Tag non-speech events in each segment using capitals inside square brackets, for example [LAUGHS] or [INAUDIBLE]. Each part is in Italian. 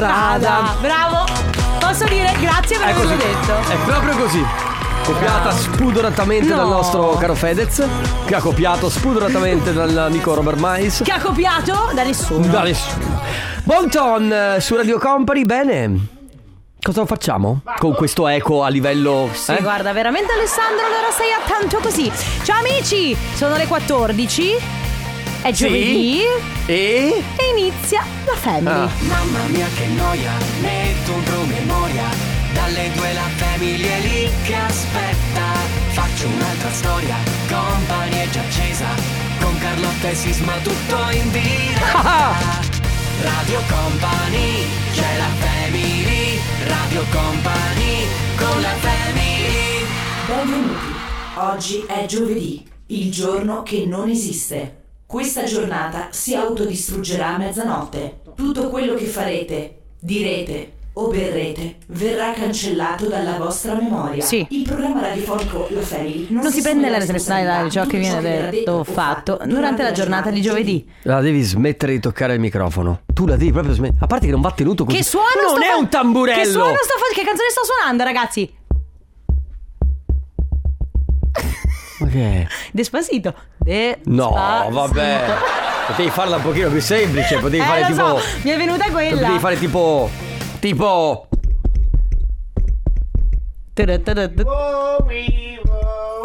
strada. Bravo. Posso dire grazie per averlo detto. È proprio così. Copiata spudoratamente No. dal nostro caro Fedez, che ha copiato spudoratamente dall'amico Robert Mais. Che ha copiato da nessuno. Da nessuno. Bonton eh, su Radio Company, bene. Cosa facciamo con questo eco a livello. Sì, eh? guarda, veramente Alessandro, allora sei a tanto così. Ciao amici, sono le 14. È giovedì E. e inizia la family. Ah. Mamma mia che noia, metto un promemoria Dalle due la famiglia è lì che aspetta Faccio un'altra storia, compagnia è già accesa Con Carlotta e Sisma tutto in diretta Radio Company, c'è la family Radio Company, con la family Benvenuti. Oggi è giovedì, il giorno che non esiste. Questa giornata si autodistruggerà a mezzanotte. Tutto quello che farete, direte o berrete verrà cancellato dalla vostra memoria. Sì. Il programma radiofonico La Family non, Non si prende la responsabilità di ciò che viene detto o fatto durante la giornata di giovedì. La devi smettere di toccare il microfono. Tu la devi proprio smettere. A parte che non va tenuto così. Che suono Non è fa- un tamburello. Che suono sto facendo? Che canzone sto suonando, ragazzi? È? [LAUGHS] Despacito. De- No, Despacito. vabbè. Potevi farla un pochino più semplice. Potevi Eh, fare lo tipo. so, mi è venuta quella. Potevi fare tipo. Tipo.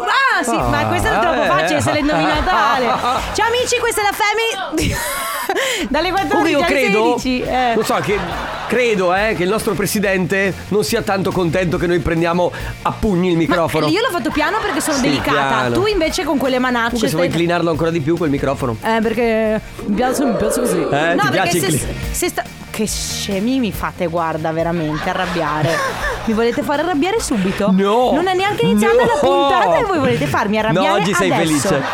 Ah, sì, ma questa è troppo eh. facile se l'hai indovinata Ale. [LAUGHS] Ciao amici, questa è la Family. [LAUGHS] Dalle 14 Comunque io alle credo, 16. eh. non so, che credo eh, che il nostro presidente non sia tanto contento che noi prendiamo a pugni il microfono. Ma io l'ho fatto piano perché sono Sì, delicata. piano. Tu invece con quelle manacce. Comunque se vuoi stai- inclinarlo ancora di più quel microfono. Eh, perché mi piace, mi piace così. Eh, no, ti perché piace se, se sta- Che scemi mi fate, guarda, veramente arrabbiare. Mi volete fare arrabbiare subito? No! Non è neanche iniziata No! la puntata e voi volete farmi arrabbiare No, oggi sei adesso. felice.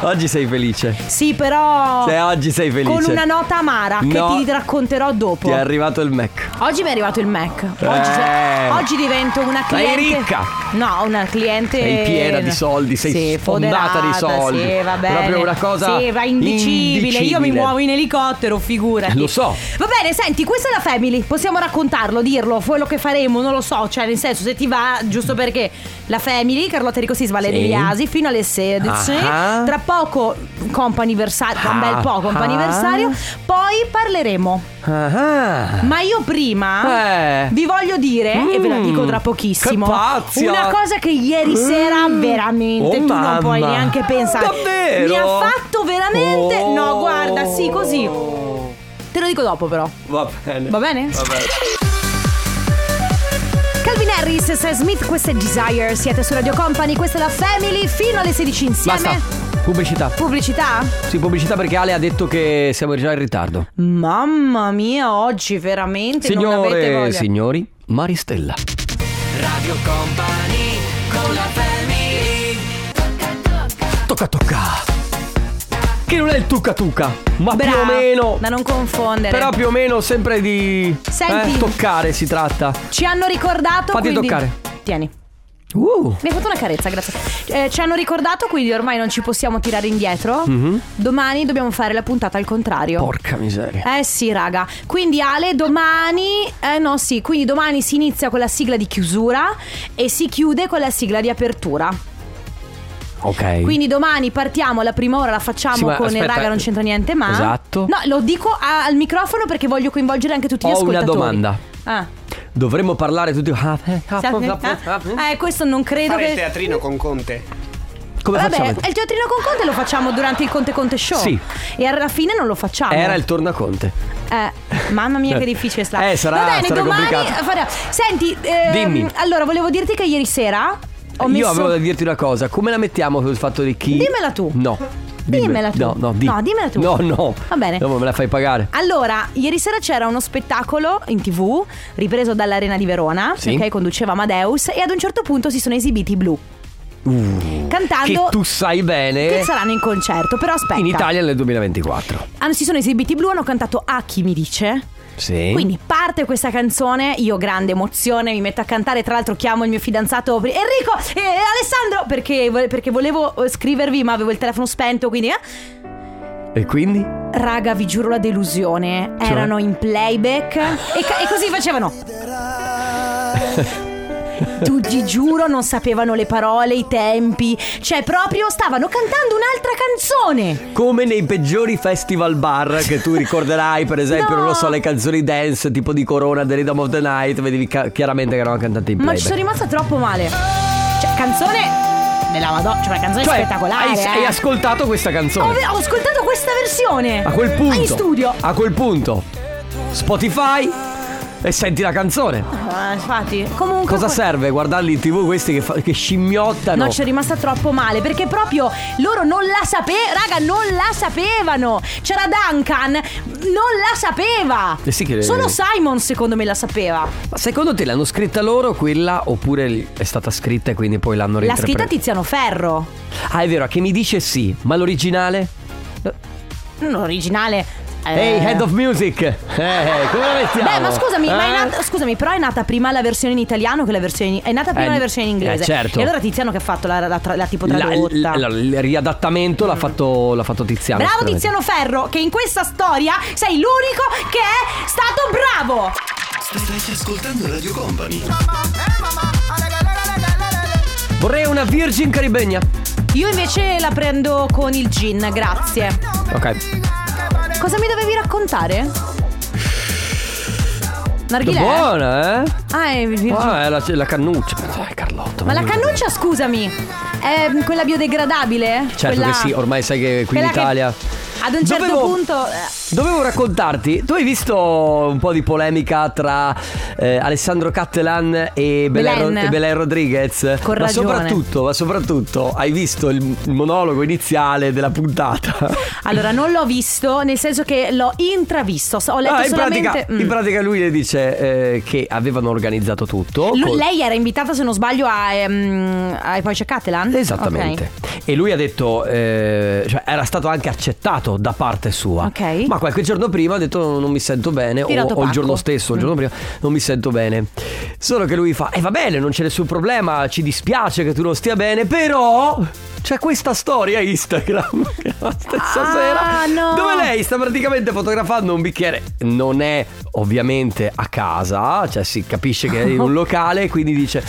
Oggi sei felice. Sì, però. Cioè, oggi sei felice. Con una nota amara No. che ti racconterò dopo. Ti è arrivato il Mac. Oggi mi è arrivato il Mac. Oggi, Eh. oggi divento una Sei cliente. ricca. No, una cliente. Sei piena di soldi, sei Sì, sfondata di soldi. Sì, va bene. Proprio una cosa Sì, va indicibile. Io mi muovo in elicottero, figurati. Eh, lo so. Va bene, senti, questa è la Family. Possiamo raccontarlo, dirlo, quello che faremo, non lo so. Cioè, nel senso, se ti va, giusto perché la Family, Carlotta Rico Sisma, Valeria Sì. Iasi, fino alle 16. Ah. Tra poco, comp'anniversario, tra un bel po' Ah. comp'anniversario. Poi parleremo. Ah. Ma io prima Eh. vi voglio dire, e ve la dico tra Mm, pochissimo, che pazzia. una cosa che ieri sera Mm. veramente Oh, tu non mamma. puoi neanche pensare. Davvero? Mi ha fatto veramente. Oh. No, guarda, sì, così. Te lo dico dopo, però. Va bene. Va bene? Va bene. Calvin Harris, Sam Smith, questa è Desire. Siete su Radio Company, questa è la Family. Fino alle 16 insieme. Basta. Pubblicità. Pubblicità? Sì, pubblicità perché Ale ha detto che siamo già in ritardo. Mamma mia, oggi veramente non avete Signore e voglia. signori, Maristella. Radio Company, con la family Tocca tocca. Che non è il tucca tucca, ma più Bravo, o meno. Da non confondere. Però più o meno sempre di Senti. eh, toccare si tratta. Ci hanno ricordato. Fatti quindi... toccare. Tieni. Uh. Mi hai fatto una carezza, grazie. Eh, ci hanno ricordato, quindi ormai non ci possiamo tirare indietro. Domani dobbiamo fare la puntata al contrario. Porca miseria. Eh sì, raga. Quindi Ale, domani. Eh no, sì. Quindi domani si inizia con la sigla di chiusura e si chiude con la sigla di apertura. Ok. Quindi domani partiamo, la prima ora la facciamo Sì, con il aspetta. raga non c'entra niente, ma. Esatto. No, lo dico a- al microfono perché voglio coinvolgere anche tutti gli Ho una ascoltatori. domanda. Ah. Dovremmo parlare tutti. Ah, eh, ah, ah, ah. Eh, questo non credo Fare il che. teatrino con Conte. Come Vabbè, facciamo? il teatrino con Conte lo facciamo durante il Conte Conte Show. Sì. E alla fine non lo facciamo. Era il tornaconte. Eh, mamma mia, che difficile sta. Eh, sarà- Va bene, sarà domani. complicato. farà- Senti, ehm, Dimmi. Allora, volevo dirti che ieri sera ho messo. Io avevo da dirti una cosa. Come la mettiamo sul fatto di chi? Dimmela tu. No. Dimmela tu. No, no, di. No, dimmela tu. No, no. Va bene. Dopo me la fai pagare. Allora, ieri sera c'era uno spettacolo in tv ripreso dall'Arena di Verona, Sì. ok, conduceva Amadeus e ad un certo punto si sono esibiti i blu. Cantando Uh. Che tu sai bene. che saranno in concerto, però aspetta. In Italia nel 2024. Hanno- si sono esibiti i blu, hanno cantato A chi mi dice. Sì. Quindi parte questa canzone, io grande emozione, mi metto a cantare, tra l'altro chiamo il mio fidanzato Enrico e Alessandro perché, perché volevo eh, scrivervi ma avevo il telefono spento, quindi... eh. E quindi? Raga, vi giuro la delusione. Cioè? Erano in playback e, ca- e così facevano. [LAUGHS] Tu ti giuro, non sapevano le parole, i tempi. Cioè, proprio stavano cantando un'altra canzone. Come nei peggiori festival bar che tu ricorderai, per esempio, No. non lo so, le canzoni dance tipo di Corona, The Rhythm of the Night, vedevi ca- chiaramente che erano cantate in Ma playback. ci sono rimasta troppo male. Cioè, canzone della Madonna, cioè una canzone Cioè, spettacolare. hai, eh. hai ascoltato questa ho, canzone? ho ascoltato questa versione. A quel punto. In studio. A quel punto. Spotify e senti la canzone. Ah, infatti, comunque. Cosa serve guardarli in tv questi che, fa- che scimmiottano? No, ci è rimasta troppo male perché proprio loro non la sapevano, raga, non la sapevano. C'era Duncan, non la sapeva. Eh sì che- Solo Simon secondo me la sapeva. Ma secondo te l'hanno scritta loro quella oppure è stata scritta e quindi poi l'hanno L'ha reinterpretata? scritta Tiziano Ferro. Ah, è vero, che mi dice sì, ma l'originale? Non originale. eh. Ehi, Head of Music! Eh, come la mettiamo? Beh, ma scusami, ma è Eh? nata, scusami, però è nata prima la versione in italiano che la versione in, è nata prima Eh, la versione in inglese. eh, certo. E allora Tiziano che ha fatto la, la, tra- la tipo La- tradotta. la- il riadattamento l'ha, fatto, l'ha fatto Tiziano. Bravo. Tiziano Ferro, che in questa storia sei l'unico che è stato bravo. Stai ascoltando Radio Company. Vorrei una Virgin Caribegna. Io invece la prendo con il gin, grazie. Ok. Cosa mi dovevi raccontare? Narghilè? Buona, eh? Ah, è Virgin. Ah, è la, la cannuccia. Dai, Carlotta. Ma la cannuccia, scusami, è quella biodegradabile? Certo Quella- che sì, ormai sai che qui in quella che Italia. Ad un certo Dovevo- punto. Dovevo raccontarti, tu hai visto un po' di polemica tra eh, Alessandro Cattelan e Belen, Belen. e Belen Rodriguez? Con ma soprattutto, ma soprattutto hai visto il, il monologo iniziale della puntata. Allora, non l'ho visto, nel senso che l'ho intravisto. Ho letto Ah, in, solamente. pratica, Mm. in pratica lui le dice eh, che avevano organizzato tutto. Lu- con- lei era invitata, se non sbaglio, a, ehm, a poi c'è Catalan? Esattamente. E lui ha detto, eh, cioè era stato anche accettato da parte sua. Ok. Ma qualche giorno prima ha detto non mi sento bene, o, o il giorno stesso, il giorno Mm. prima, non mi sento bene. Solo che lui fa, e va bene, non c'è nessun problema, ci dispiace che tu non stia bene, però... C'è questa storia Instagram [LAUGHS] la stessa Ah, sera no. dove lei sta praticamente fotografando un bicchiere. Non è ovviamente a casa, cioè si capisce che è in un [LAUGHS] locale, quindi dice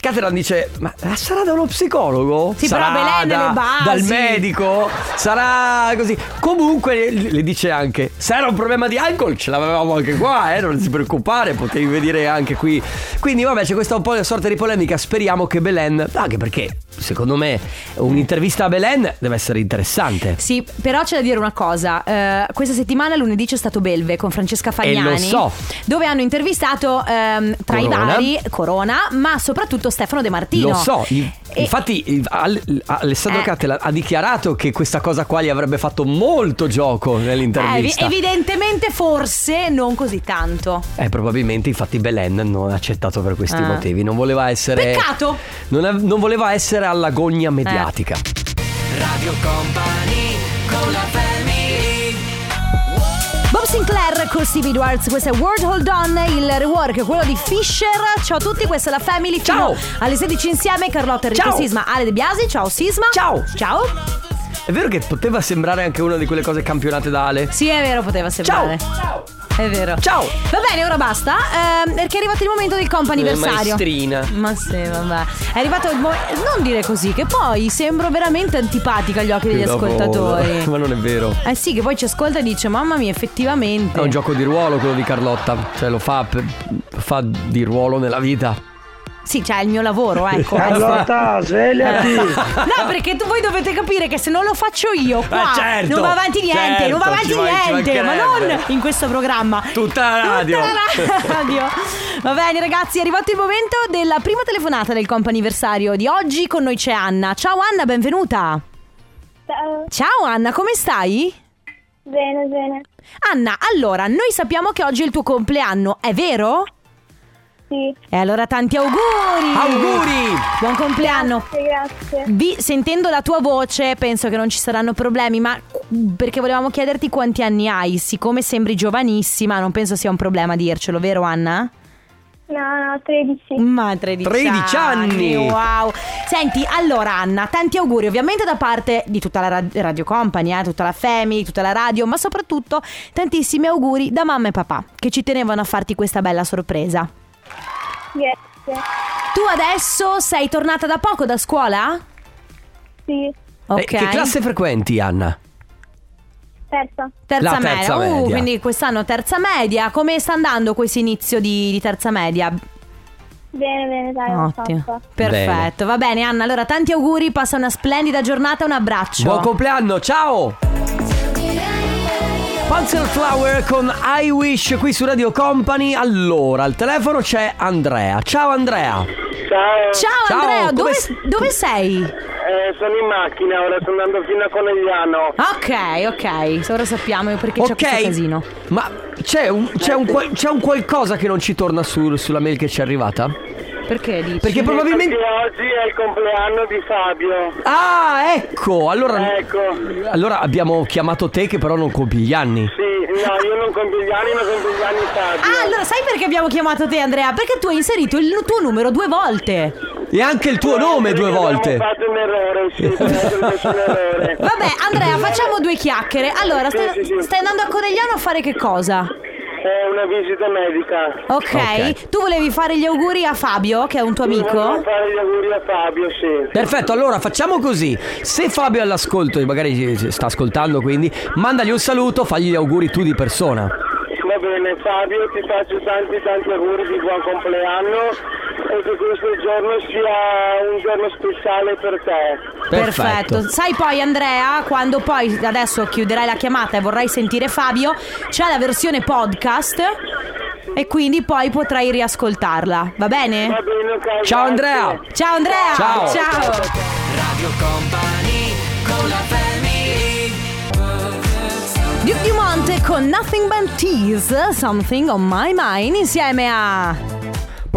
Cateran dice: Ma sarà da uno psicologo? Sì, sarà però Belen da- le basi." dal medico? Sarà così. Comunque le dice anche: Se era un problema di alcol, ce l'avevamo anche qua, eh, non si preoccupare, potevi vedere anche qui. Quindi, vabbè, c'è questa un po' sorta di polemica. Speriamo che Belen, anche perché secondo me un'intervista a Belen deve essere interessante. Sì, però c'è da dire una cosa. eh, questa settimana lunedì c'è stato Belve con Francesca Fagnani. lo so. Dove hanno intervistato ehm, tra Corona. i vari Corona, ma soprattutto Stefano De Martino. Lo so, i- E- infatti Alessandro Eh. Cattelan ha dichiarato che questa cosa qua gli avrebbe fatto molto gioco eh, nell'intervista. evidentemente forse non così tanto. Eh, probabilmente infatti Belen non ha accettato per questi Ah. motivi. Non voleva essere. Peccato. Non, non voleva essere alla gogna mediatica. Radio Company con la family Bob Sinclair con Stevie Edwards, questo è World Hold On, il rework, quello di Fisher. Ciao a tutti, questa è la Family. Ciao. Fino Alle 16 insieme, Carlotta Enrico Ciao. Sisma, Ale De Biasi. Ciao Sisma. Ciao. Ciao. È vero che poteva sembrare anche una di quelle cose campionate da Ale? Sì, è vero, poteva sembrare. Ciao. [LAUGHS] È vero. Ciao. Va bene, ora basta. ehm, perché è arrivato il momento del comp'anniversario. Maestrina. Ma sì, vabbè. È arrivato il momento. Non dire così, che poi sembro veramente antipatica agli occhi degli lavoro. ascoltatori. [LAUGHS] Ma non è vero. Eh sì, che poi ci ascolta e dice: Mamma mia, effettivamente. È un gioco di ruolo quello di Carlotta. Cioè lo fa, fa di ruolo nella vita. Sì, cioè è il mio lavoro, [LAUGHS] ecco. Carlotta, svegliati! [LAUGHS] No, perché tu, voi dovete capire che se non lo faccio io qua Eh, certo, non va avanti niente, certo, non va avanti va- ci niente, ma non in questo programma. Tutta la radio. Tutta la [LAUGHS] radio. Va bene ragazzi, è arrivato il momento della prima telefonata del comp'anniversario di oggi. Con noi c'è Anna. Ciao Anna, benvenuta. Ciao, Ciao Anna, come stai? bene, bene. Anna, allora, noi sappiamo che oggi è il tuo compleanno, è vero? Sì, E allora tanti auguri! Auguri! Buon compleanno! sì, grazie. Vi, sentendo la tua voce penso che non ci saranno problemi, ma perché volevamo chiederti quanti anni hai, siccome sembri giovanissima, non penso sia un problema dircelo, vero Anna? No, no, 13. Ma 13, 13 anni. Wow. Senti, allora Anna, tanti auguri ovviamente da parte di tutta la ra- Radio Company, eh, tutta la Family, tutta la radio, ma soprattutto tantissimi auguri da mamma e papà che ci tenevano a farti questa bella sorpresa. Grazie. Tu adesso sei tornata da poco da scuola? Sì. Ok. Eh, che classe frequenti, Anna? Terza. Terza, La terza media. Uh, media. quindi quest'anno terza media. Come sta andando questo inizio di, di terza media? Bene, bene, dai, Ottimo. Perfetto. Va bene, Anna. Allora, tanti auguri. Passa una splendida giornata. Un abbraccio. Buon compleanno, ciao! Panzer Flower con I Wish qui su Radio Company. Allora, al telefono c'è Andrea. Ciao Andrea. Ciao, Ciao, Ciao, Andrea, dove, dove sei? eh, sono in macchina, ora sto andando fino a Conegliano. Ok, ok. Ora sappiamo perché c'è questo ok, casino. ma c'è un, c'è, un, qual- c'è un qualcosa che non ci torna su- sulla mail che ci è arrivata? Perché dici? Perché probabilmente... Perché oggi è il compleanno di Fabio. Ah, ecco, allora... Ecco, Allora abbiamo chiamato te che però non compi gli anni. sì, no, io non compio gli anni, ma compio gli anni Fabio. Ah, allora sai perché abbiamo chiamato te, Andrea? Perché tu hai inserito il tuo numero due volte. E anche il tuo nome due volte. Abbiamo fatto un errore, sì, un errore. Vabbè, Andrea, facciamo due chiacchiere. Allora, stai, Sì, sì, stai andando a Conegliano a fare che cosa? È una visita medica. Ok. Ok. Tu volevi fare gli auguri a Fabio, che è un tuo Volevo amico? fare gli auguri a Fabio, sì. Perfetto, allora facciamo così. Se Fabio è all'ascolto, magari sta ascoltando quindi, mandagli un saluto, fagli gli auguri tu di persona. Va bene, Fabio, ti faccio tanti tanti auguri di buon compleanno e che questo giorno sia un giorno speciale per te. Perfetto. Sai poi Andrea, quando poi adesso chiuderai la chiamata e vorrai sentire Fabio, c'è la versione podcast e quindi poi potrai riascoltarla. Va bene? Va bene, ok. Ciao grazie. Andrea. Ciao Andrea. Ciao. Ciao. Radio Company con la family Duke Dumont con Nothing But Tease, Something on My Mind insieme a...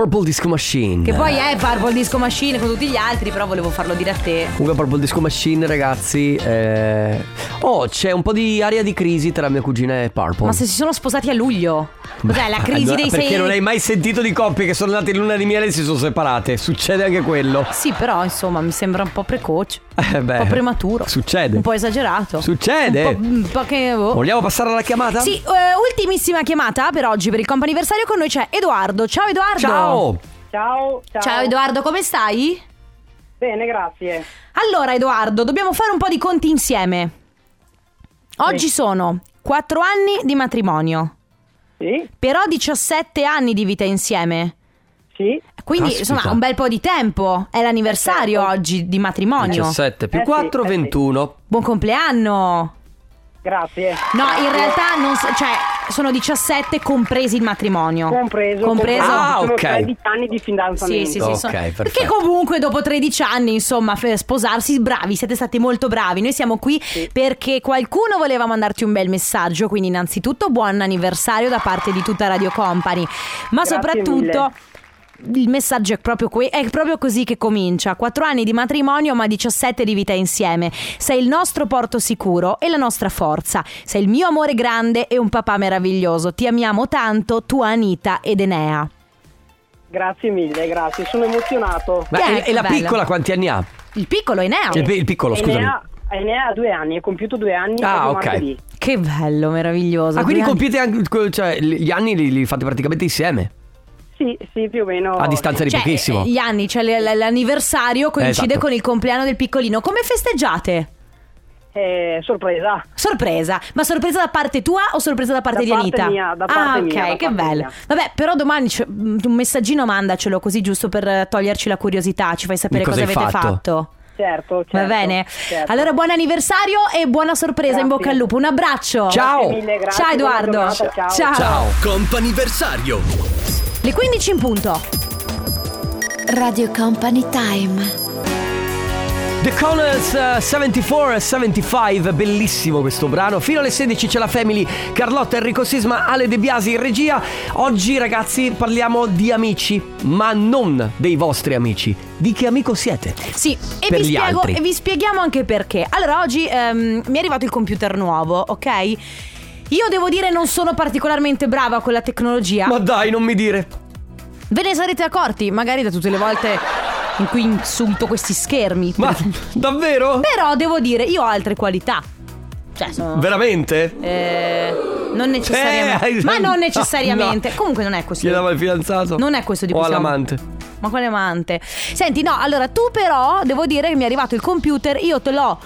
Purple Disco Machine. Che poi è Purple Disco Machine con tutti gli altri, però volevo farlo dire a te. Comunque Purple Disco Machine, ragazzi. eh, Oh, c'è un po' di aria di crisi tra mia cugina e Purple. Ma se si sono sposati a luglio? Cos'è la crisi Allora, dei Perché sei... non hai mai sentito di coppie che sono andate in luna di miele e si sono separate. Succede anche quello. Sì, però insomma mi sembra un po' precoce. [LAUGHS] Eh beh, un po' prematuro. Succede. Un po' esagerato. Succede. Un po', un po' che... oh. Vogliamo passare alla chiamata? Sì, eh, ultimissima chiamata per oggi, per il comp'anniversario con noi c'è Edoardo. Ciao Edoardo. Ciao. Ciao, ciao. Ciao Edoardo, come stai? Bene, grazie. Allora Edoardo, dobbiamo fare un po' di conti insieme. Oggi sono 4 anni di matrimonio, Sì, però 17 anni di vita insieme. sì. Quindi Caspita. insomma un bel po' di tempo. È l'anniversario Certo. oggi di matrimonio. 17 più Eh sì, 4, eh sì. 21. Buon compleanno. Grazie. No, in realtà non s- cioè sono 17 compresi il matrimonio. Compreso. Compreso. Ah, Sono ok. 13 anni di Sì, fidanzamento. sì, sì. Ok, sono- perfetto. Perché comunque dopo 13 anni, insomma, f- sposarsi, bravi, siete stati molto bravi. Noi siamo qui perché qualcuno voleva mandarti un bel messaggio, quindi innanzitutto buon anniversario da parte di tutta Radio Company, ma Grazie soprattutto il messaggio è proprio, que- è proprio così che comincia. 4 anni di matrimonio, ma 17 di vita insieme. Sei il nostro porto sicuro e la nostra forza. Sei il mio amore grande e un papà meraviglioso. Ti amiamo tanto, tua Anita ed Enea. Grazie mille, grazie. Sono emozionato. Ma Che e, è, e la bello. piccola quanti anni ha? Il piccolo Enea. Il, il piccolo, scusami. Enea, Enea ha due anni, ha compiuto due anni. Ah, ok. martedì. Che bello, meraviglioso. Ah, quindi anni- compiete anche cioè, gli anni li, li fate praticamente insieme, Sì, sì, più o meno. a distanza di Cioè, pochissimo. eh, gli anni, cioè l- l'anniversario coincide Esatto. con il compleanno del piccolino. Come festeggiate? Eh, sorpresa. Sorpresa, ma sorpresa da parte tua o sorpresa da parte Da di parte Anita? mia, da ah, parte ok, mia, da che bello. mia. Vabbè, però domani mm, un messaggino mandacelo così giusto per toglierci la curiosità, ci fai sapere cosa cosa avete fatto. fatto. Certo, certo. Va bene? certo. Allora, buon anniversario e buona sorpresa. In Grazie. bocca al lupo. Un abbraccio. Ciao. Mille, grazie, Ciao Edoardo. giornata, ciao. Ciao. Comp'anniversario. Le 15 in punto. Radio Company Time. The Connors eh, 74 75, bellissimo questo brano. Fino alle 16 c'è la Family, Carlotta, Enrico Sisma, Ale De Biasi in regia. Oggi ragazzi parliamo di amici, ma non dei vostri amici. Di che amico siete? Sì, e Per vi, gli spiego, altri. e vi spieghiamo anche perché. Allora, oggi ehm, mi è arrivato il computer nuovo, ok? Io devo dire non sono particolarmente brava con la tecnologia. Ma dai, non mi dire. Ve ne sarete accorti, magari da tutte le volte in cui insulto questi schermi. Ma davvero? Però devo dire, io ho altre qualità. Cioè, sono. Veramente? Eh, non necessariamente. Eh, ma non no, necessariamente. no. Comunque non è questo. Chiedeva al fidanzato? Non è questo di O cui stiamo- all'amante? Ma quale amante? Senti, no, allora tu però devo dire che mi è arrivato il computer, io te l'ho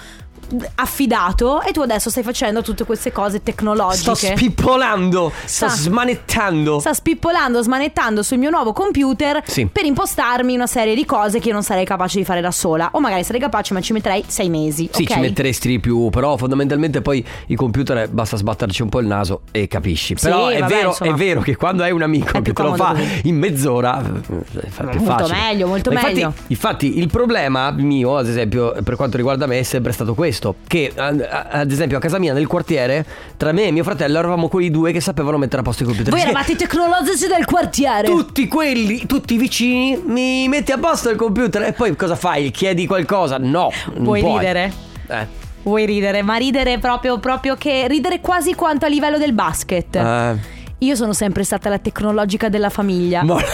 affidato e tu adesso stai facendo tutte queste cose tecnologiche. Sto spippolando, sto Sta- smanettando. Sta spippolando, smanettando sul mio nuovo computer Sì. per impostarmi una serie di cose che io non sarei capace di fare da sola. O magari sarei capace, ma ci metterei sei mesi. Sì, ok? ci metteresti di più, però fondamentalmente poi i computer basta sbatterci un po' il naso e capisci. Sì, Però è, vabbè, vero, insomma. è vero che quando hai un amico È che te lo fa così. in mezz'ora, eh, più Molto meglio, molto infatti- meglio. Infatti, il problema mio, ad esempio, per quanto riguarda me, è sempre stato questo: che a- a- ad esempio a casa mia nel quartiere, tra me e mio fratello eravamo quei due che sapevano mettere a posto i computer. Voi eravate i tecnologici del quartiere. tutti quelli, tutti i vicini, mi metti a posto il computer e poi cosa fai? Chiedi qualcosa? No. Vuoi puoi. ridere? Eh. Vuoi ridere, ma ridere proprio, proprio che ridere quasi quanto a livello del basket. Eh. Io sono sempre stata la tecnologica della famiglia. Ma- [LAUGHS]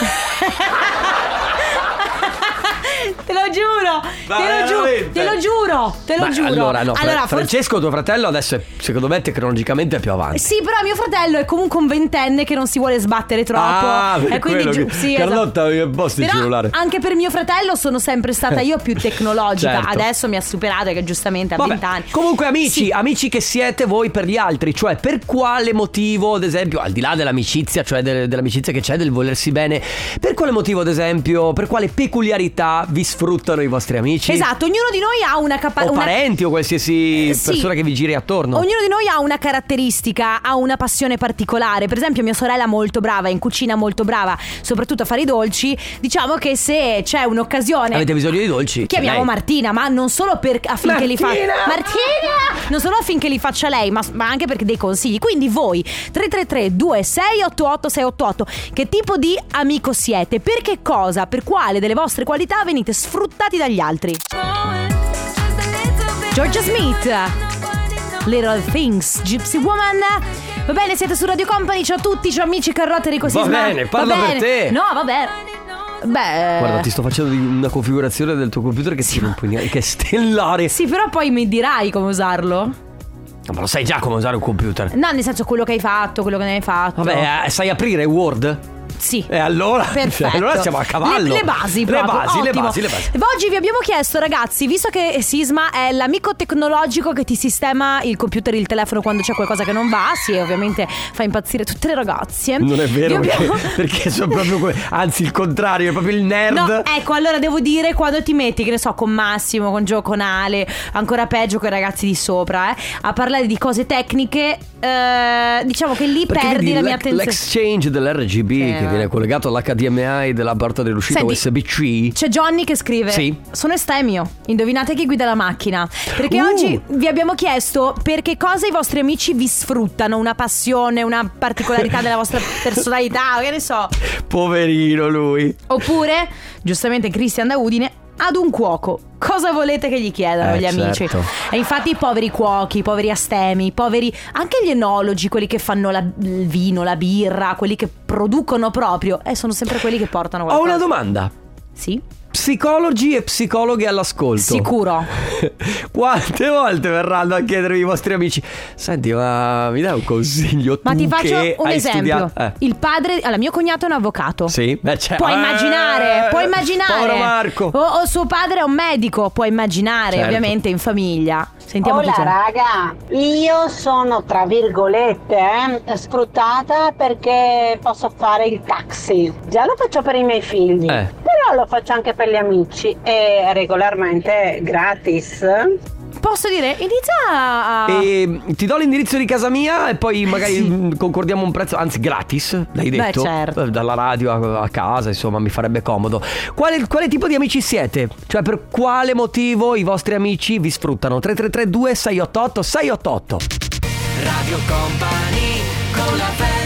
Te lo giuro, te lo, giuro, veramente? te lo giuro, te lo Ma giuro. Allora, no, Fra- forse- Francesco, tuo fratello, adesso è, secondo me tecnologicamente è più avanti. Sì, però mio fratello è comunque un ventenne che non si vuole sbattere troppo. Ah, per e quindi quello giu- che- sì, Carlotta, esatto. mi posti il Però cellulare. anche per mio fratello sono sempre stata io più [LAUGHS] tecnologica. Certo. Adesso mi ha superato che giustamente ha Vabbè, 20 anni. Comunque amici, Sì. amici che siete voi per gli altri, cioè per quale motivo, ad esempio, al di là dell'amicizia, cioè del- dell'amicizia che c'è, del volersi bene, per quale motivo, ad esempio, per quale peculiarità vi sfruttano i vostri amici? Esatto, ognuno di noi ha una O capacità. parenti o qualsiasi Eh, sì. persona che vi giri attorno. Ognuno di noi ha una caratteristica, ha una passione particolare. Per esempio, mia sorella molto brava, in cucina molto brava, soprattutto a fare i dolci. Diciamo che se c'è un'occasione. Avete bisogno di dolci? Chiamiamo Lei. Martina, ma non solo per, affinché li faccia Martina! Martina! Non solo affinché li faccia lei, ma, ma anche perché dei consigli. Quindi voi 333 2688 688 che tipo di amico siete? Per che cosa? Per quale delle vostre qualità venite sfruttati dagli altri? Georgia Smith Little Things Gypsy Woman Va bene, siete su Radio Company, ciao a tutti, ciao amici Carlotta Enrico Va Sisma bene, parla Va per bene. te. No, vabbè Beh Guarda, ti sto facendo una configurazione del tuo computer che, ti puoi neanche- che è stellare. Sì, però poi mi dirai come usarlo Ma lo sai già come usare un computer. No, nel senso quello che hai fatto, quello che ne hai fatto. Vabbè, eh, sai aprire Word? Sì. E allora? [LAUGHS] Perfetto. Cioè, allora siamo a cavallo. Le, le basi, Le basi, le basi, le basi. Oggi vi abbiamo chiesto, ragazzi, visto che Sisma è l'amico tecnologico che ti sistema il computer il telefono quando c'è qualcosa che non va, sì, ovviamente fa impazzire tutte le ragazze. Non è vero perché, abbiamo- perché sono proprio que- anzi il contrario, è proprio il nerd. No, ecco, allora devo dire quando ti metti, che ne so, con Massimo, con Gio, con Ale, ancora peggio con i ragazzi di sopra, eh, a parlare di cose tecniche, eh, diciamo che lì Perché perdi vedi la mia attenzione. l'exchange dell'RGB che ma- viene collegato all'HDMI della porta dell'uscita Senti, USB-C. C'è Johnny che scrive: Sì. Sono estemio. Indovinate chi guida la macchina. Perché Uh. oggi vi abbiamo chiesto per che cosa i vostri amici vi sfruttano, una passione, una particolarità della vostra [LAUGHS] personalità, che ne so. Poverino lui. Oppure, giustamente Cristian da Udine, ad un cuoco. Cosa volete che gli chiedano Eh, gli amici? certo. E infatti i poveri cuochi, i poveri astemi, i poveri anche gli enologi, quelli che fanno la- il vino, la birra, quelli che producono proprio, eh, sono sempre quelli che portano Ho qualcosa. una domanda. Sì? Psicologi e psicologhe all'ascolto. Sicuro. [LAUGHS] Quante volte verranno a chiedermi i vostri amici? Senti, ma mi dai un consiglio? Ma tu ti faccio che un esempio. studiato- Eh. Il padre, allora mio cognato è un avvocato. Sì, beh, c'è. Puoi Eh, immaginare, puoi immaginare. Povero Marco. O, o suo padre è un medico, puoi immaginare, Certo. ovviamente in famiglia. Sentiamo Hola chi c'è. raga, io sono tra virgolette eh, sfruttata perché posso fare il taxi. Già lo faccio per i miei figli, Eh. però lo faccio anche per gli amici e regolarmente gratis. Posso dire, inizia a... E ti do l'indirizzo di casa mia e poi magari Sì. mm, concordiamo un prezzo, anzi gratis, l'hai Beh, detto. certo. Eh, Dalla radio a, a casa, insomma, mi farebbe comodo. Quale, quale tipo di amici siete? Cioè, per quale motivo i vostri amici vi sfruttano? 3332 688 688. Radio Company con la family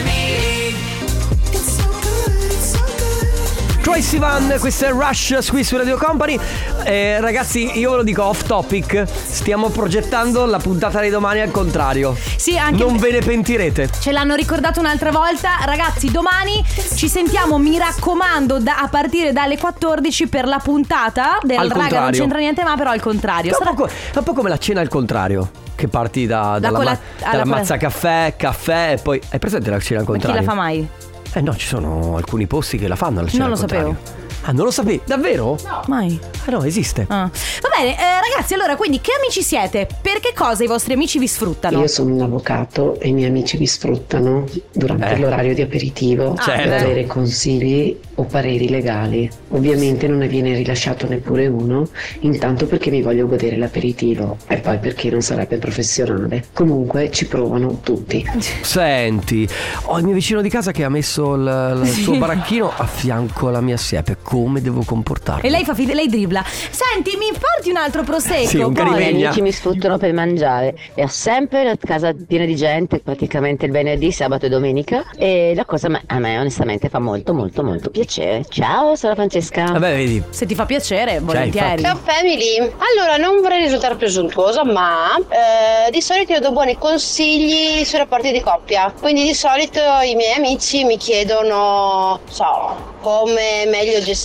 Troy Sivan, questo è Rush qui su Radio Company. Eh, ragazzi, io ve lo dico off topic. Stiamo progettando la puntata di domani al contrario. Sì, anche Non ve ne pentirete. Ce l'hanno ricordato un'altra volta. Ragazzi, domani ci sentiamo, mi raccomando, da- a partire dalle 14 per la puntata del Al raga, non contrario. c'entra niente, ma però al contrario. È un, Sarà- po', un po' come la cena al contrario. Che parti da, dalla, cola- ma- alla dalla cola- mazza caffè, caffè e poi. Hai presente la cena al Ma chi contrario? la fa mai? Eh no, ci sono alcuni posti che la fanno alla cena Non al lo contrario. Ah, non lo sapevi? Davvero? No. Mai. Ah no, esiste. Ah. Va bene, eh, ragazzi, allora, quindi che amici siete? Per che cosa i vostri amici vi sfruttano? Io sono un avvocato e i miei amici mi sfruttano durante Eh. l'orario di aperitivo Ah, per certo. avere consigli o pareri legali. Ovviamente non ne viene rilasciato neppure uno, intanto perché mi voglio godere l'aperitivo e poi perché non sarebbe professionale. Comunque ci provano tutti. Senti, ho il mio vicino di casa che ha messo il, il [LAUGHS] suo baracchino a fianco alla mia siepe. Come devo comportarmi? E lei fa fide- lei dribbla. Senti, mi porti un altro prosecco? Sì, un poi? I miei amici mi sfruttano per mangiare e ho sempre la casa piena di gente, praticamente il venerdì, sabato e domenica. E la cosa a me onestamente fa molto molto molto piacere. Ciao, sono Francesca. Vabbè, vedi. Se ti fa piacere, volentieri. infatti. Ciao family, allora non vorrei risultare presuntuosa ma eh, di solito io do buoni consigli sui rapporti di coppia, quindi di solito i miei amici mi chiedono, so, come meglio gestire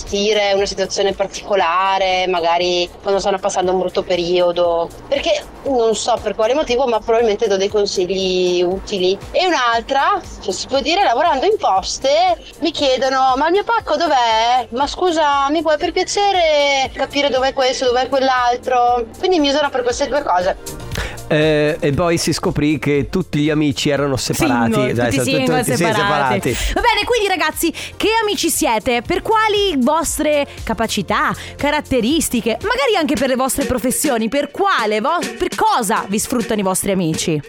una situazione particolare, magari quando stanno passando un brutto periodo, perché non so per quale motivo ma probabilmente do dei consigli utili. E un'altra, se si può dire, lavorando in poste, mi chiedono ma il mio pacco dov'è? Ma scusa, mi puoi per piacere capire dov'è questo, dov'è quell'altro? Quindi mi usano per queste due cose. Eh, e poi si scoprì che tutti gli amici erano separati. Single, Cioè, tutti single, tutti separati. Va bene, quindi ragazzi, che amici siete? Per quali vostre capacità, caratteristiche, magari anche per le vostre professioni, per quale, vo- per cosa vi sfruttano i vostri amici?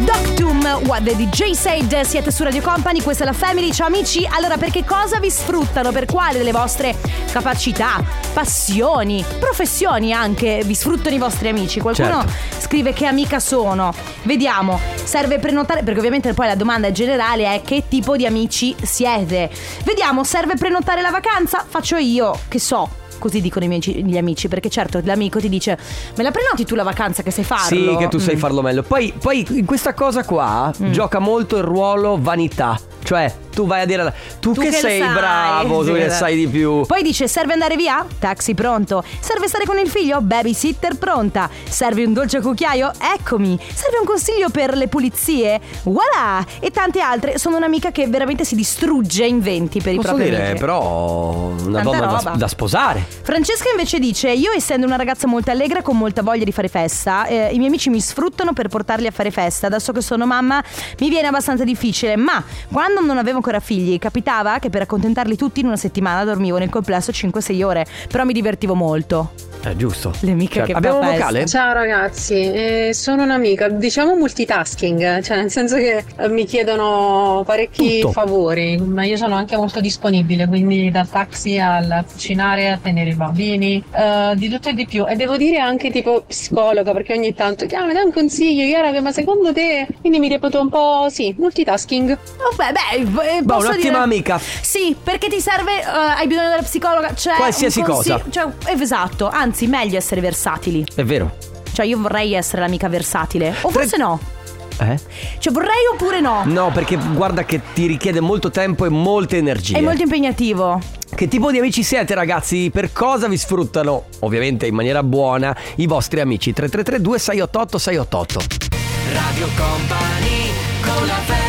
Doctum, what the DJ said, siete su Radio Company, questa è la Family, ciao amici. Allora, per che cosa vi sfruttano? Per quale delle vostre capacità, passioni, professioni anche vi sfruttano i vostri amici? Qualcuno Certo. scrive che amica sono. Vediamo, serve prenotare, perché ovviamente poi la domanda generale è che tipo di amici siete. Vediamo, serve prenotare la vacanza? Faccio io, che so. Così dicono i miei gli amici, perché certo l'amico ti dice: Me la prenoti tu la vacanza che sai farlo? Sì, che tu sai Mm. farlo meglio. Poi, poi in questa cosa qua gioca molto il ruolo vanità. Cioè, tu vai a dire tu, Tu che, che sei bravo, tu che sai di più. Poi dice: serve andare via? Taxi pronto. Serve stare con il figlio? Babysitter pronta. Serve un dolce cucchiaio? Eccomi. Serve un consiglio per le pulizie? Voilà! E tante altre. Sono un'amica che veramente si distrugge in venti per i Posso propri dire, amici. però, una Tanta donna da, da sposare. Francesca invece dice: Io, essendo una ragazza molto allegra, con molta voglia di fare festa, eh, i miei amici mi sfruttano per portarli a fare festa. Adesso che sono mamma, mi viene abbastanza difficile. Ma quando non avevo ancora figli, capitava che per accontentarli tutti in una settimana dormivo nel complesso 5-6 ore. Però mi divertivo molto. È giusto. Le amiche Certo. che Abbiamo un vocale? Ciao ragazzi, eh, sono un'amica, diciamo multitasking, cioè nel senso che eh, mi chiedono parecchi Tutto. favori, ma io sono anche molto disponibile, quindi dal taxi al cucinare, a tenere i bambini, eh, di tutto e di più. E devo dire anche tipo psicologa, perché ogni tanto chiama, mi dai un consiglio, Chiara, ma secondo te? Quindi mi reputo un po' sì, multitasking. Vabbè, beh, eh, Boh, posso un'ottima dire- amica. Sì, perché ti serve, eh, hai bisogno della psicologa, cioè Qualsiasi un cosa. Cioè, eh, esatto, anzi, meglio essere versatili. È vero. Cioè, io vorrei essere l'amica versatile. O forse no. Eh? Cioè, vorrei oppure no. No, perché guarda che ti richiede molto tempo e molte energie. È molto impegnativo. Che tipo di amici siete ragazzi? Per cosa vi sfruttano, ovviamente in maniera buona, i vostri amici? 333 2688 688 Radio Company con la family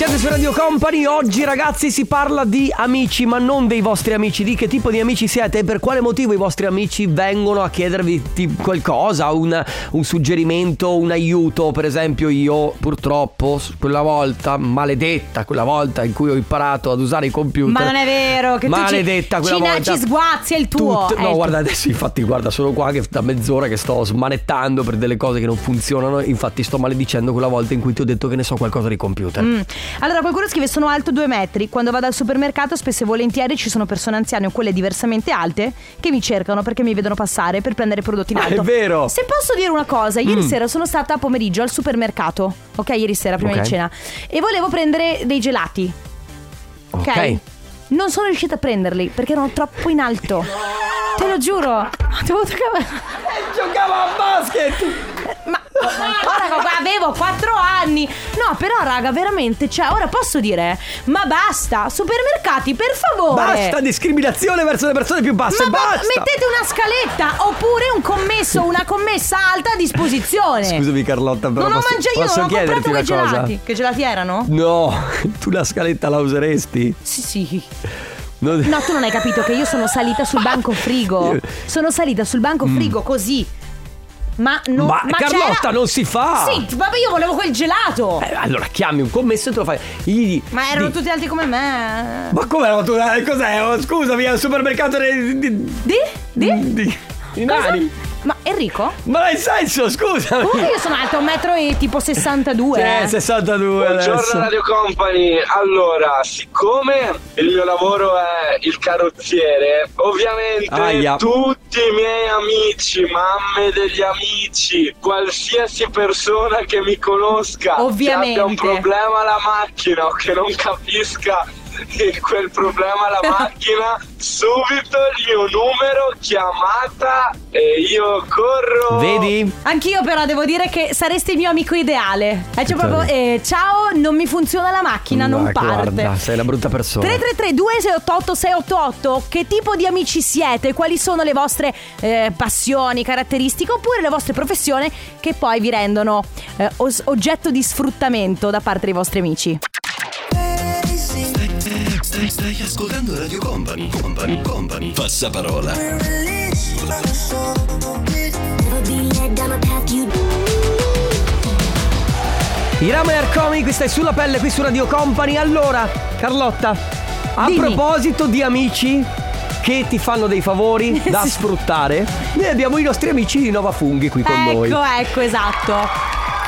Ya Siete su Radio Company, oggi ragazzi si parla di amici, ma non dei vostri amici, di che tipo di amici siete e per quale motivo i vostri amici vengono a chiedervi qualcosa, un, un suggerimento, un aiuto. Per esempio io purtroppo quella volta, maledetta quella volta in cui ho imparato ad usare i computer. Ma non è vero che maledetta tu ci, quella ci, volta. ci sguazzi è il tuo. È no, il guarda, adesso infatti, guarda, sono qua che da mezz'ora che sto smanettando per delle cose che non funzionano. Infatti, sto maledicendo quella volta in cui ti ho detto che ne so qualcosa di computer. Mm. Allora qualcuno scrive sono alto due metri. Quando vado al supermercato spesso e volentieri ci sono persone anziane o quelle diversamente alte che mi cercano perché mi vedono passare per prendere prodotti in Ah, alto. è vero. Se posso dire una cosa, ieri Mm. sera sono stata a pomeriggio al supermercato. Ok, ieri sera prima Ok. di cena. E volevo prendere dei gelati. Ok. Ok. Non sono riuscita a prenderli perché erano troppo in alto. Te lo giuro. Ho dovuto Giocava a basket. Ora avevo 4 anni. No, però raga, veramente, cioè, ora posso dire, ma basta, supermercati, per favore. Basta discriminazione verso le persone più basse. Ma ba- basta. mettete una scaletta oppure un commesso, una commessa alta a disposizione. Scusami Carlotta, però non ho posso, mangiato, io posso non ho comprato quei cosa? gelati. Che gelati erano? No, [LAUGHS] tu la scaletta la useresti? Sì, sì. Non- No, tu non hai capito che io sono salita sul banco frigo. [LAUGHS] Sono salita sul banco Mm. frigo così. Ma non Ma, Carlotta, c'era- non si fa! Sì, vabbè, io volevo quel gelato. Eh, allora chiami un commesso e te lo fai. Gli Ma erano di- tutti alti come me. Ma come erano tu? eh, Cos'è? Oh, scusami, al supermercato di. di. Di? Di? di- di. Ma Enrico? Ma nel senso, scusami! Comunque io sono alta un metro e tipo 62. Sì, 62 Buongiorno adesso. Radio Company, allora siccome il mio lavoro è il carrozziere, ovviamente Aia. tutti i miei amici, mamme degli amici, qualsiasi persona che mi conosca che Ovviamente. abbia un problema alla macchina o che non capisca che quel problema alla macchina, subito il mio numero, chiamata e io corro. Vedi? Anch'io però devo dire che saresti il mio amico ideale. Eh, cioè proprio, eh, ciao, non mi funziona la macchina, non Ma parte. Guarda, sei una brutta persona. 333 2688 688 Che tipo di amici siete? Quali sono le vostre eh, passioni, caratteristiche Oppure le vostre professioni Che poi vi rendono eh, os- oggetto di sfruttamento Da parte dei vostri amici Stai, stai ascoltando Radio Company. Company, Company. Passaparola. I Ramer Comic, qui stai sulla pelle, qui su Radio Company. Allora, Carlotta, a Dimmi. proposito di amici che ti fanno dei favori [LAUGHS] da Sì. sfruttare, noi abbiamo i nostri amici di Nova Funghi qui con noi. Ecco, ecco, esatto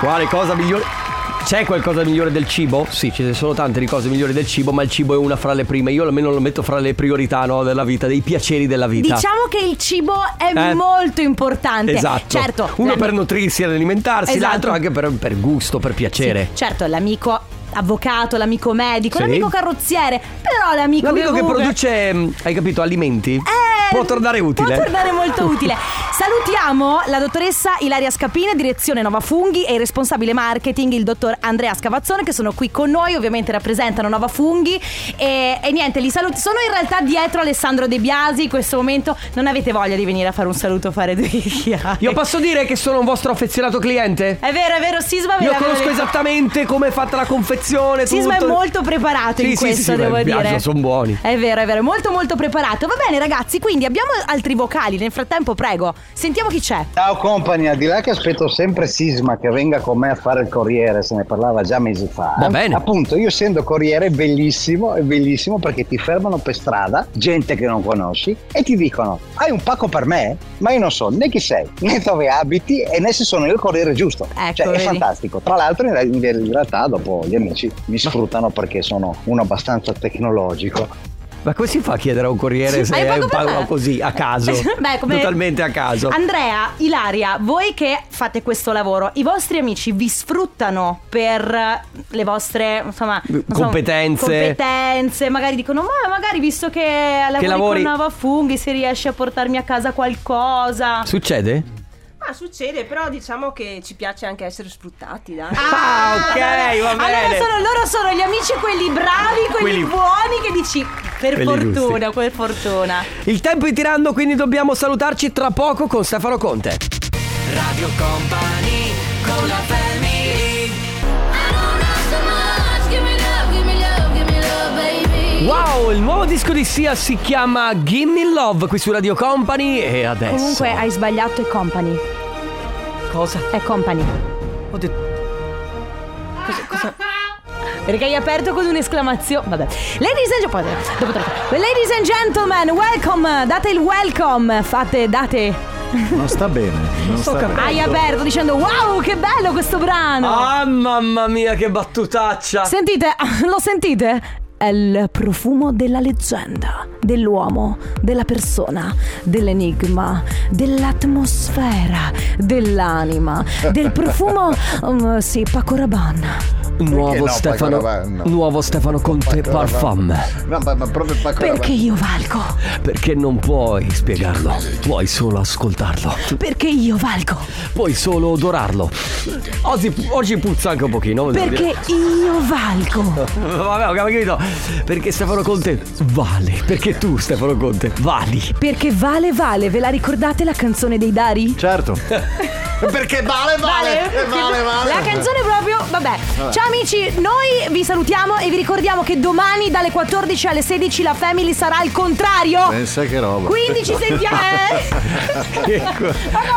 Quale cosa migliore? C'è qualcosa migliore del cibo? Sì, ne sono tante di cose migliori del cibo, ma il cibo è una fra le prime. Io almeno lo metto fra le priorità no, della vita, dei piaceri della vita. Diciamo che il cibo è Eh. molto importante Esatto. Certo Uno per nutrirsi ed alimentarsi, Esatto. l'altro anche per, per gusto, per piacere. Certo, l'amico avvocato, l'amico medico, Sì. l'amico carrozziere Però l'amico, L'amico che comunque- produce, mm, hai capito, alimenti? Eh, può tornare utile. Può tornare molto [LAUGHS] utile. Salutiamo la dottoressa Ilaria Scapina, direzione Nova Funghi e il responsabile marketing, il dottor Andrea Scavazzone, che sono qui con noi, ovviamente rappresentano Nova Funghi. E, e niente, li saluti. Sono in realtà dietro Alessandro De Biasi in questo momento. Non avete voglia di venire a fare un saluto fare due [LAUGHS] chiacchiere. Io posso dire che sono un vostro affezionato cliente? È vero, è vero, Sisma Io conosco detto. esattamente come è fatta la confezione. Sisma tutto. è molto preparato Sì, in sì, questo, sì, devo beh, dire. sono buoni. È vero, è vero, è molto molto preparato. Va bene ragazzi, quindi abbiamo altri vocali. Nel frattempo, prego, sentiamo chi c'è. Ciao company, al di là che aspetto sempre Sisma che venga con me a fare il corriere, se ne parlava già mesi fa. Va bene. Appunto, io essendo corriere è bellissimo, è bellissimo perché ti fermano per strada, gente che non conosci, e ti dicono: Hai un pacco per me? Ma io non so né chi sei, [LAUGHS] né dove abiti e né se sono io il corriere giusto. Ecco, cioè, è vedi. fantastico. Tra l'altro, in realtà, dopo gli amici mi sfruttano perché sono uno abbastanza tecnologico. Ma come si fa a chiedere a un corriere se è un pago così, a caso? [LAUGHS] Beh, come- Totalmente a caso. Andrea, Ilaria, voi che fate questo lavoro, i vostri amici vi sfruttano per le vostre insomma, non so, Competenze. competenze, magari dicono: Ma magari visto che lavori, lavori- con Nova Funghi, se riesci a portarmi a casa qualcosa. Succede? Ah, succede, però diciamo che ci piace anche essere sfruttati, dai. Ah, ok, va bene. Allora sono, loro sono gli amici quelli bravi, quelli, Quelli- buoni che dici per Quelli fortuna, per fortuna. Il tempo è tirando, quindi dobbiamo salutarci tra poco con Stefano Conte. Radio Company con la family Wow, il nuovo disco di Sia si chiama Gimme Love qui su Radio Company e adesso. Comunque hai sbagliato è company. Cosa? È company. Ho detto. Cosa, cosa? Perché hai aperto con un'esclamazione. Vabbè. Ladies and gentlemen. Dopo tre. Ladies and gentlemen, welcome. Date il welcome. Fate, date Non sta bene. Non sta bene. Hai aperto dicendo wow che bello questo brano. Ah, mamma mia, che battutaccia. Sentite, [LAUGHS] lo sentite? È il profumo della leggenda, dell'uomo, della persona, dell'enigma, dell'atmosfera, dell'anima, del profumo, [LAUGHS] um, sì, Paco Rabanne. Nuovo no, Stefano. No. Nuovo Stefano Conte Paco Parfum. No, ma, ma proprio Paco Perché io valgo, Perché non puoi spiegarlo, puoi solo ascoltarlo. perché io valgo, Puoi solo odorarlo. Oggi, oggi puzza anche un pochino. perché io valgo. [LAUGHS] Vabbè, ho capito. Perché Stefano Conte vale. Perché tu, Stefano Conte, vali. Perché vale vale, ve la ricordate la canzone dei Dari? Certo. [LAUGHS] Perché vale, vale, eh, vale, vale. La canzone proprio, vabbè. Vabbè. Ciao amici, noi vi salutiamo e vi ricordiamo che domani dalle 14 alle 16 la Family sarà al contrario. Pensa che roba. Quindi ci sentiamo. eh? [LAUGHS]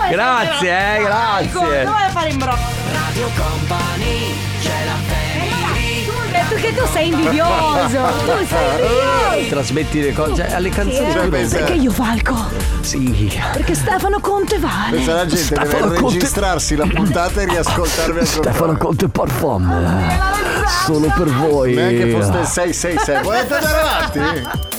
Grazie, eh, grazie. Dove vai a fare in bro? Radio Company, che tu sei invidioso. Tu sei invidioso. Trasmetti le cose cioè, alle canzoni. Sì, tu non- perché io valgo. Sì. Perché Stefano Conte vale. Pensa la gente Stefano deve Conte- registrarsi la puntata e riascoltarvi ancora. Stefano Conte Parfum. Solo per voi. Neanche foste 666. Volete andare avanti?